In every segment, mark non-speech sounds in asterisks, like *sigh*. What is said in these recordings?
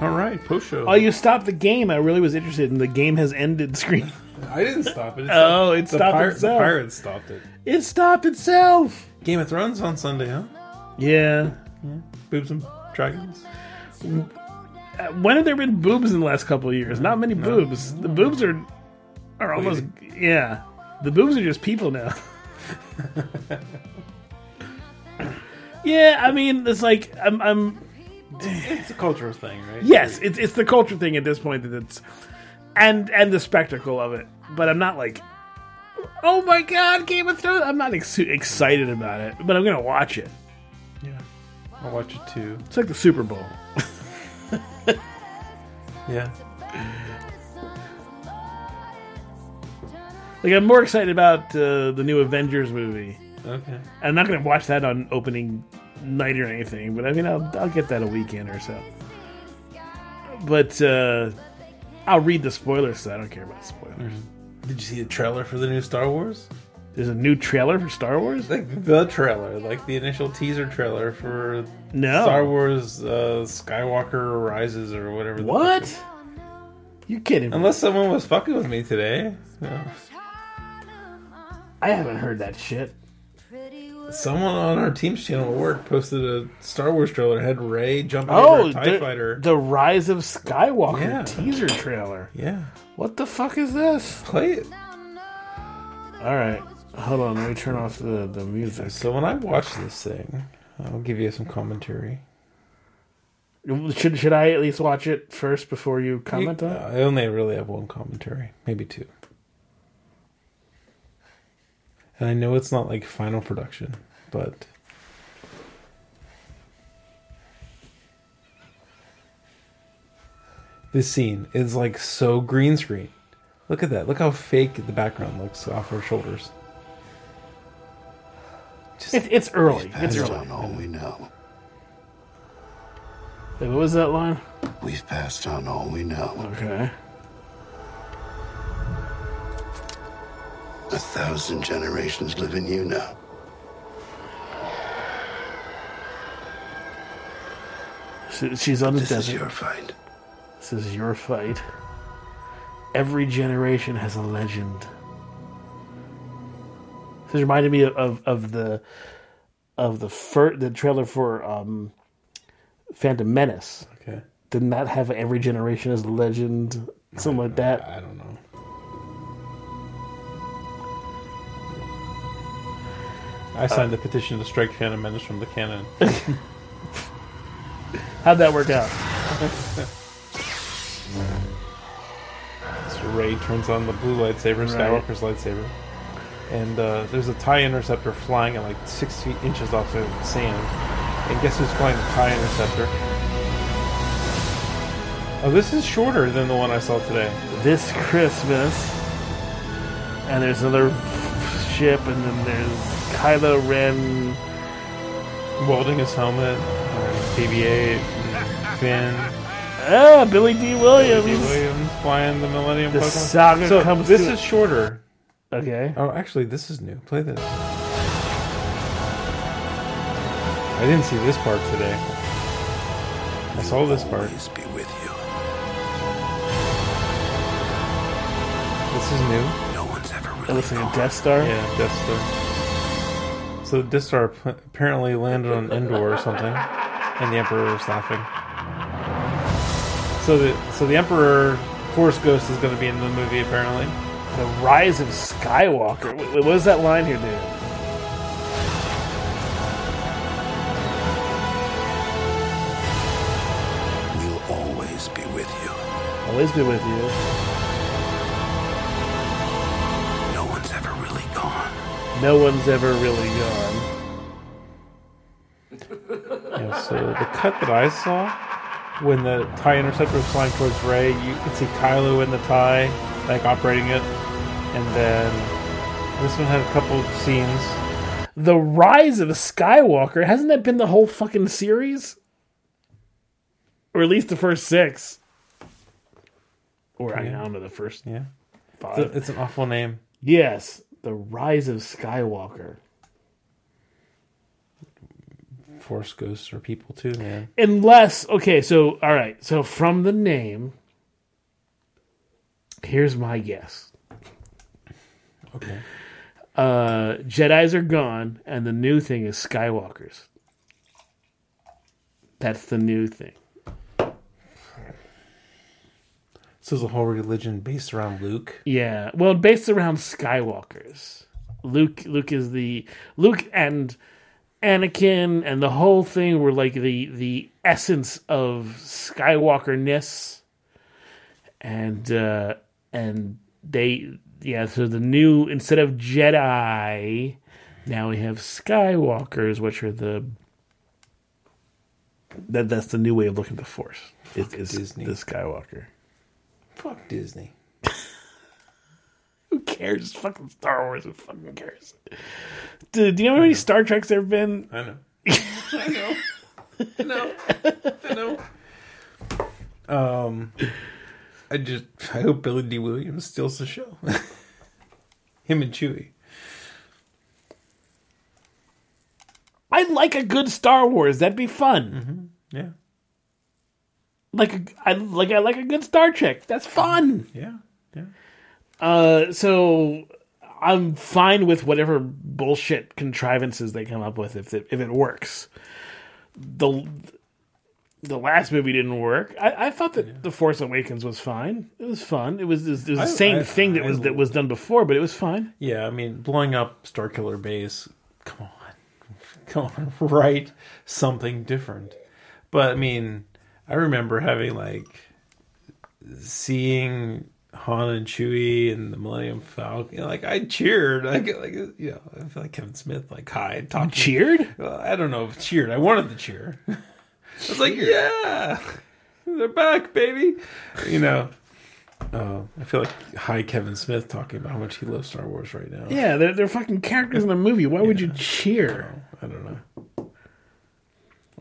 All right, post show. Oh, you stopped the game. I really was interested, in the game has ended. Screen. I didn't stop it. *laughs* Oh, it the stopped pir- itself. The pirates stopped it. It stopped itself. Game of Thrones on Sunday, huh? Yeah. yeah. Boobs and dragons. Uh, When have there been boobs in the last couple of years? Not many boobs. The boobs are are almost yeah. The boobs are just people now. *laughs* *laughs* yeah, I mean, it's like I'm I'm It's a cultural thing, right? yes, it's it's the culture thing at this point that it's and and the spectacle of it. But I'm not like oh my god, Game of Thrones. I'm not ex- excited about it, but I'm gonna watch it. Yeah. I'll watch it too. It's like the Super Bowl. *laughs* Yeah. Like I'm more excited about uh, the new Avengers movie. Okay. I'm not going to watch that on opening night or anything, but I mean, I'll, I'll get that a weekend or so. But uh, I'll read the spoilers, so I don't care about spoilers. Did you see the trailer for the new Star Wars? There's a new trailer for Star Wars? Like the trailer, like the initial teaser trailer for No. Star Wars uh, Skywalker Rises or whatever. What? You kidding me? Unless someone was fucking with me today. No. I haven't heard that shit. Someone on our team's channel at work posted a Star Wars trailer. Had Rey jumping Oh, over a TIE the, fighter. the Rise of Skywalker Yeah. teaser trailer. yeah. What the fuck is this? Play it. All right, hold on. Let me turn off the, the music. So when I watch this thing, I'll give you some commentary. Should should I at least watch it first before you comment on it? I only really have one commentary, maybe two. And I know it's not like final production, but this scene is like so green screen. Look at that. Look how fake the background looks off her shoulders. It, it's early. It's Passed early. on all we know. Wait, what was that line? We've passed on all we know. Okay. A thousand generations live in you now. She's on the desert. This is your fight. This is your fight. Every generation has a legend. This reminded me of of the of the fir- the trailer for um, Phantom Menace. Okay. Didn't that have every generation as a legend? Something like that. I don't know. I signed the petition to strike Phantom Menace from the canon. *laughs* How'd that work out? *laughs* So Rey turns on the blue lightsaber, Skywalker's lightsaber, and uh, there's a TIE interceptor flying at like six feet inches off the sand. And guess who's flying the TIE interceptor? Oh, this is shorter than the one I saw today. This Christmas, and there's another ship, and then there's Kylo Ren. Welding his helmet, uh, BB-8, Finn. Ah, Billy Dee Williams. Billy Williams flying the Millennium The Pokemon. saga so comes this to- is shorter. Okay. Oh, actually, this is new. Play this. I didn't see this part today. I saw this part. Always be with you. This is new. No one's ever It really looks like a Death Star. Yeah, Death Star. So the Death Star apparently landed on Endor or something, and the Emperor was laughing. So the so the Emperor Force Ghost is going to be in the movie apparently. The Rise of Skywalker. Wait, what is that line here, dude? We'll always be with you. No one's ever really gone. *laughs* Yeah, so the cut that I saw when the TIE interceptor was flying towards Rey, you could see Kylo in the TIE, like operating it, and then this one had a couple of scenes. The Rise of Skywalker. Hasn't that been the whole fucking series? Or at least the first six. Or I Yeah. don't know, the first Yeah, five. it's, a- it's an awful name. yes, The Rise of Skywalker. Force ghosts are people too, man. Unless, okay, so, all right. So from the name, here's my guess. Okay. Uh, Jedi's are gone, and the new thing is Skywalkers. That's the new thing. So is a whole religion based around Luke. Yeah, well, based around Skywalkers. Luke, Luke is the Luke and Anakin, and the whole thing were like the the essence of Skywalkerness, and uh, and they yeah. So the new instead of Jedi, now we have Skywalkers, which are the that that's the new way of looking at the Force. It is Disney. the Skywalker. Fuck Disney. Who cares? It's fucking Star Wars. Who fucking cares? Dude, do you know how many Star Treks there have been? I know. *laughs* I know. I know. I know. Um, I just I hope Billy Dee Williams steals the show. *laughs* Him and Chewie. I like a good Star Wars. That'd be fun. Yeah. Like a, I like I like a good Star Trek. That's fun. Yeah. Yeah. Uh, so I'm fine with whatever bullshit contrivances they come up with if it, if it works. The the last movie didn't work. I, I thought that The Force Awakens was fine. It was fun. It was, it was the I- same I- thing that was that was done before, but it was fine. Yeah, I mean, blowing up Starkiller Base. Come on, *laughs* come on, write something different. But I mean, I remember having like seeing Han and Chewie and the Millennium Falcon. Like I cheered. I get like you know, I feel like Kevin Smith. Like hi, talking. Cheered. Well, I don't know if cheered. I wanted to cheer. *laughs* I was like, yeah, they're back, baby. You know. Uh, I feel like hi Kevin Smith talking about how much he loves Star Wars right now. Yeah, they're, they're fucking characters in a movie. Why would you cheer? I don't know.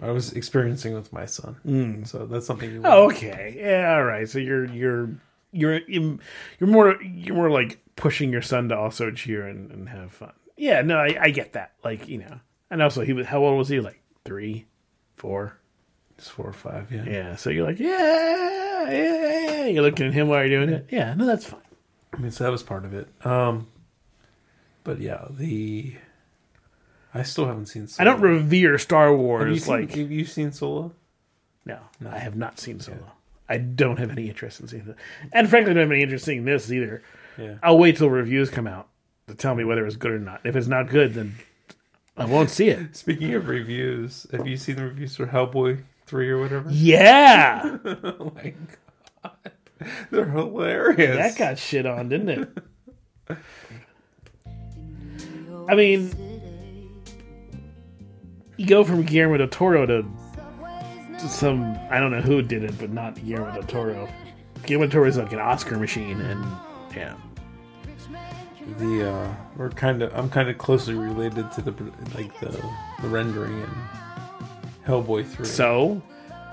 I was experiencing with my son, so that's something. You Oh, okay. Yeah, all right. So you're you're you're you're more you're more like pushing your son to also cheer and, and have fun. Yeah, no, I, I get that. Like you know, and also he was how old was he? Like three, four. it's four or five. Yeah. Yeah. So you're like, yeah, yeah, yeah. You're looking at him while you're doing it. Yeah, no, that's fine. I mean, so that was part of it. Um, but yeah, the I still haven't seen. Solo. I don't revere Star Have you Wars seen, like have you seen Solo? no, I have not seen Solo. I don't have any interest in seeing it, and frankly, I don't have any interest in seeing this either. Yeah. I'll wait till reviews come out to tell me whether it's good or not. If it's not good, then I won't see it. *laughs* Speaking of reviews, have you seen the reviews for Hellboy three or whatever? Yeah, *laughs* oh my god, they're hilarious. that got shit on, didn't it? I mean, you go from Guillermo del Toro to, to some I don't know who did it, but not Guillermo del Toro. Guillermo del Toro is like an Oscar machine, and yeah, the uh we're kind of I'm kind of closely related to the like the the rendering and Hellboy three. so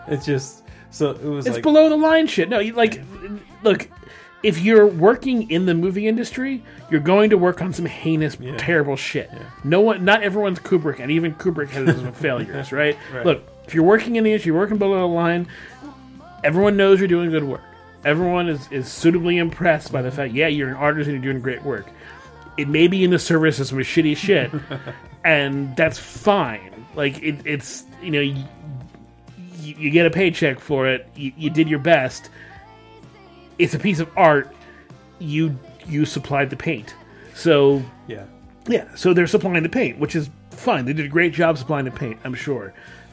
it's just so it was It's like below the line shit. No, you like look, if you're working in the movie industry, you're going to work on some heinous, terrible shit. No one not everyone's Kubrick, and even Kubrick has some *laughs* failures, right? Right. Look, if you're working in the industry, you're working below the line, everyone knows you're doing good work. Everyone is, is suitably impressed by the mm-hmm. fact, yeah, you're an artist and you're doing great work. It may be in the service of some shitty shit, *laughs* and that's fine. Like it, it's you know you, you get a paycheck for it. You, you did your best. It's a piece of art. You you supplied the paint. So yeah yeah, so they're supplying the paint, which is fine. They did a great job supplying the paint. I'm sure.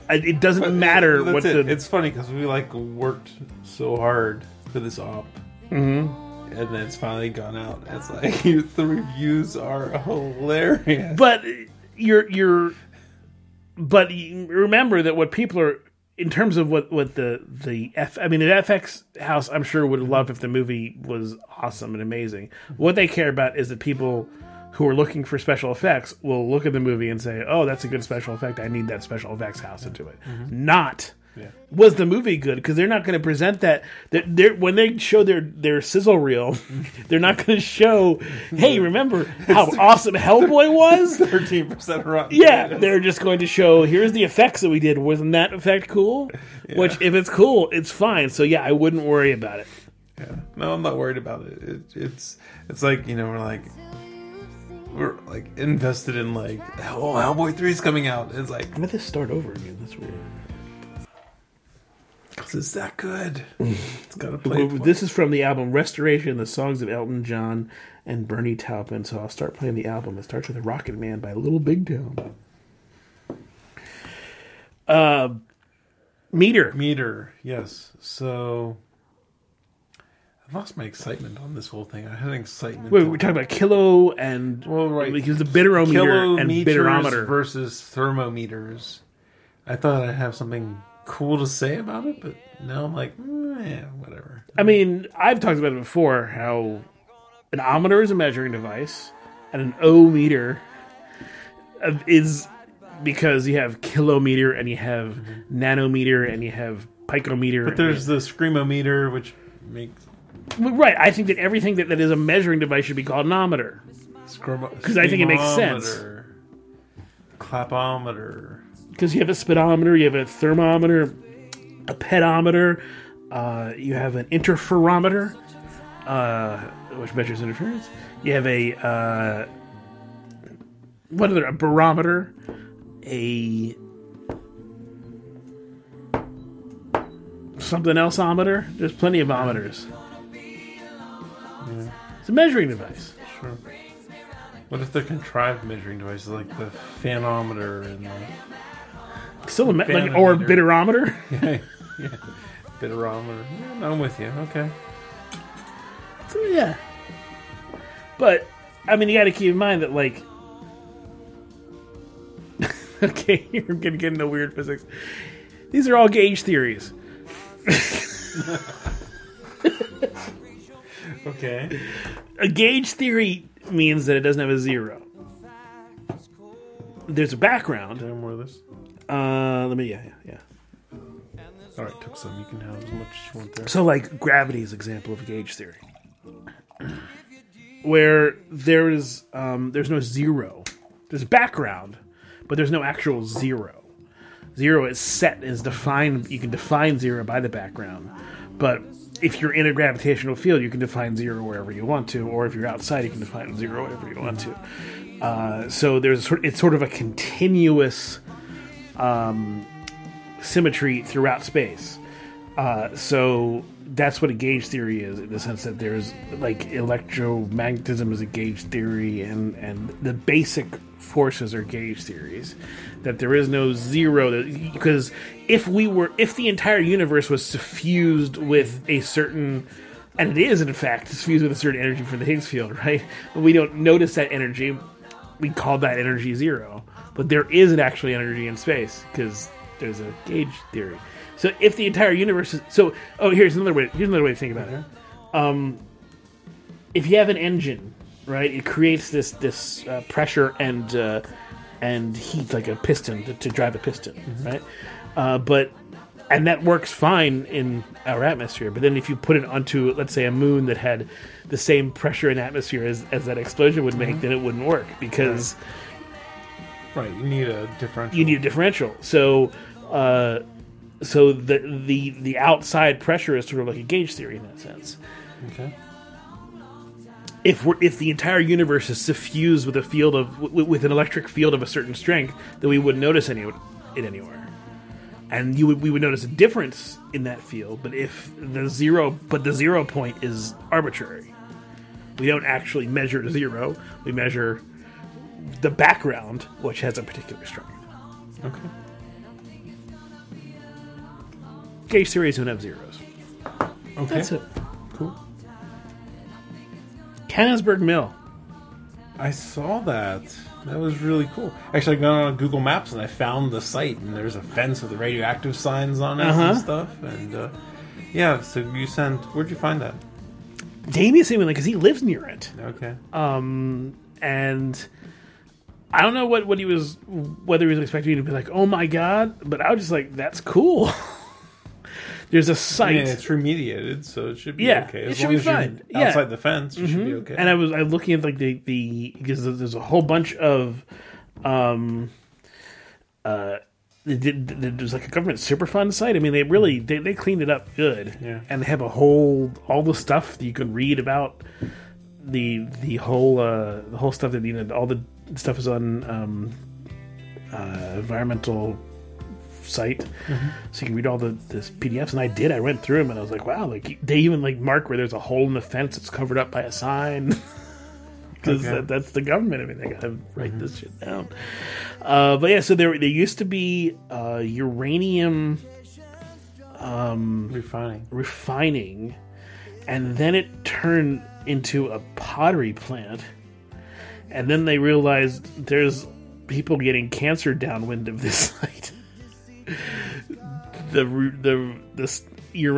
It doesn't matter what it. the It's funny because we like worked so hard for this op, mm-hmm. and then it's finally gone out. It's like *laughs* the reviews are hilarious. but you're you're but remember that what people are in terms of what what the the F I mean the FX house I'm sure would love if the movie was awesome and amazing. What they care about is that people who are looking for special effects will look at the movie and say, "Oh, that's a good special effect. I need that special effects house to do it." Mm-hmm. Not Yeah. Was the movie good? Because they're not going to present that. They're, they're, when they show their their sizzle reel, *laughs* they're not going to show. Hey, remember how *laughs* awesome Hellboy was? Thirteen percent rotten. Yeah, tomatoes. they're just going to show. Here's the effects that we did. Wasn't that effect cool? Which, if it's cool, it's fine. So yeah, I wouldn't worry about it. Yeah. No, I'm not worried about it. it. It's it's like you know we're like we're like invested in like oh Hellboy three is coming out. It's like I'm going to start over again. That's weird. Because it's that good. It's got to play. This is from the album Restoration, the songs of Elton John and Bernie Taupin. So I'll start playing the album. It starts with a Rocket Man by Little Big Town. Uh, meter. meter. Yes. So I've lost my excitement on this whole thing. I had excitement. Wait, we're talking about kilo and Well, right. because the bitterometer and bitterometer. versus thermometers. I thought I'd have something cool to say about it, but now I'm like, mm, yeah, whatever. I mean, I've talked about it before. How an ohmmeter is a measuring device, and an O meter is because you have kilometer and you have mm-hmm. nanometer and you have picometer. But there's the screamometer, which makes right. I think that everything that, that is a measuring device should be called an ohmmeter. because I think it makes sense. Clapometer. Because you have a speedometer, you have a thermometer, a pedometer, uh, you have an interferometer, uh, which measures interference. You have a uh, what other a barometer, a something else ometer. There's plenty of ometers. It's a measuring device. Sure. What if they're contrived measuring devices like the fanometer and the Still a me- like or bitterometer. *laughs* yeah, yeah, bitterometer? I'm with you. Okay. So, yeah. But I mean, you got to keep in mind that like, *laughs* okay, you're gonna get into weird physics. These are all gauge theories. *laughs* Okay. A gauge theory means that it doesn't have a zero. There's a background. Any more of this? Uh, let me yeah yeah yeah. All right, took some. You can have as much as you want there. So like gravity is an example of gauge theory, where there is um, there's no zero. There's background, but there's no actual zero. Zero is set is defined. You can define zero by the background, but if you're in a gravitational field, you can define zero wherever you want to, or if you're outside, you can define zero wherever you want to. Uh, so there's sort. It's sort of a continuous um, symmetry throughout space. Uh, so that's what a gauge theory is, in the sense that there's like electromagnetism is a gauge theory, and and the basic forces are gauge theories. That there is no zero, because if we were, if the entire universe was suffused with a certain, and it is in fact suffused with a certain energy from the Higgs field, right? But we don't notice that energy. We call that energy zero, but there isn't actually energy in space because there's a gauge theory. So if the entire universe is so, oh, here's another way. Here's another way to think about it. Um, if you have an engine, right, it creates this this uh, pressure and uh, and heat like a piston to, to drive a piston, right? Uh, but and that works fine in our atmosphere. But then if you put it onto, let's say, a moon that had the same pressure and atmosphere as, as that explosion would make, then it wouldn't work because Right. You need a differential. you need a differential. So, uh, so the the the outside pressure is sort of like a gauge theory in that sense. Okay. If we're if the entire universe is suffused with a field of w- with an electric field of a certain strength, then we wouldn't notice any it anywhere, and you would we would notice a difference in that field. But if the zero, but the zero point is arbitrary. We don't actually measure zero. We measure the background, which has a particular strength. Okay. Gauge series don't have zeros. Okay. That's it. Cool. Canonsburg Mill. I saw that. That was really cool. Actually, I got on Google Maps and I found the site, and there's a fence with the radioactive signs on it Uh-huh. and stuff. And uh, yeah, so you sent. Where'd you find that? Damien sent me because he lives near it, Okay. um, and I don't know what what he was whether he was expecting me to be like, oh my god, but I was just like, that's cool. *laughs* there's a site. mean, it's remediated, so it should be Yeah, okay. it should long be as you're fine. Yeah. outside the fence, you should be okay. and I was I was looking at like the the because there's a whole bunch of um uh there's like a government superfund site. I mean, they really they, they cleaned it up good, Yeah. and they have a whole all the stuff that you can read about the the whole uh the whole stuff that you know all the stuff is on um uh environmental site. So you can read all the this pdfs and i did. I went through them and i was like wow like they even like mark where there's a hole in the fence that's covered up by a sign. *laughs* Because Okay. that, that's the government. I mean they gotta write this shit down. Uh, but yeah so there, there used to be uh, uranium refining. refining and then it turned into a pottery plant and then they realized there's people getting cancer downwind of this *laughs* site. The the this uranium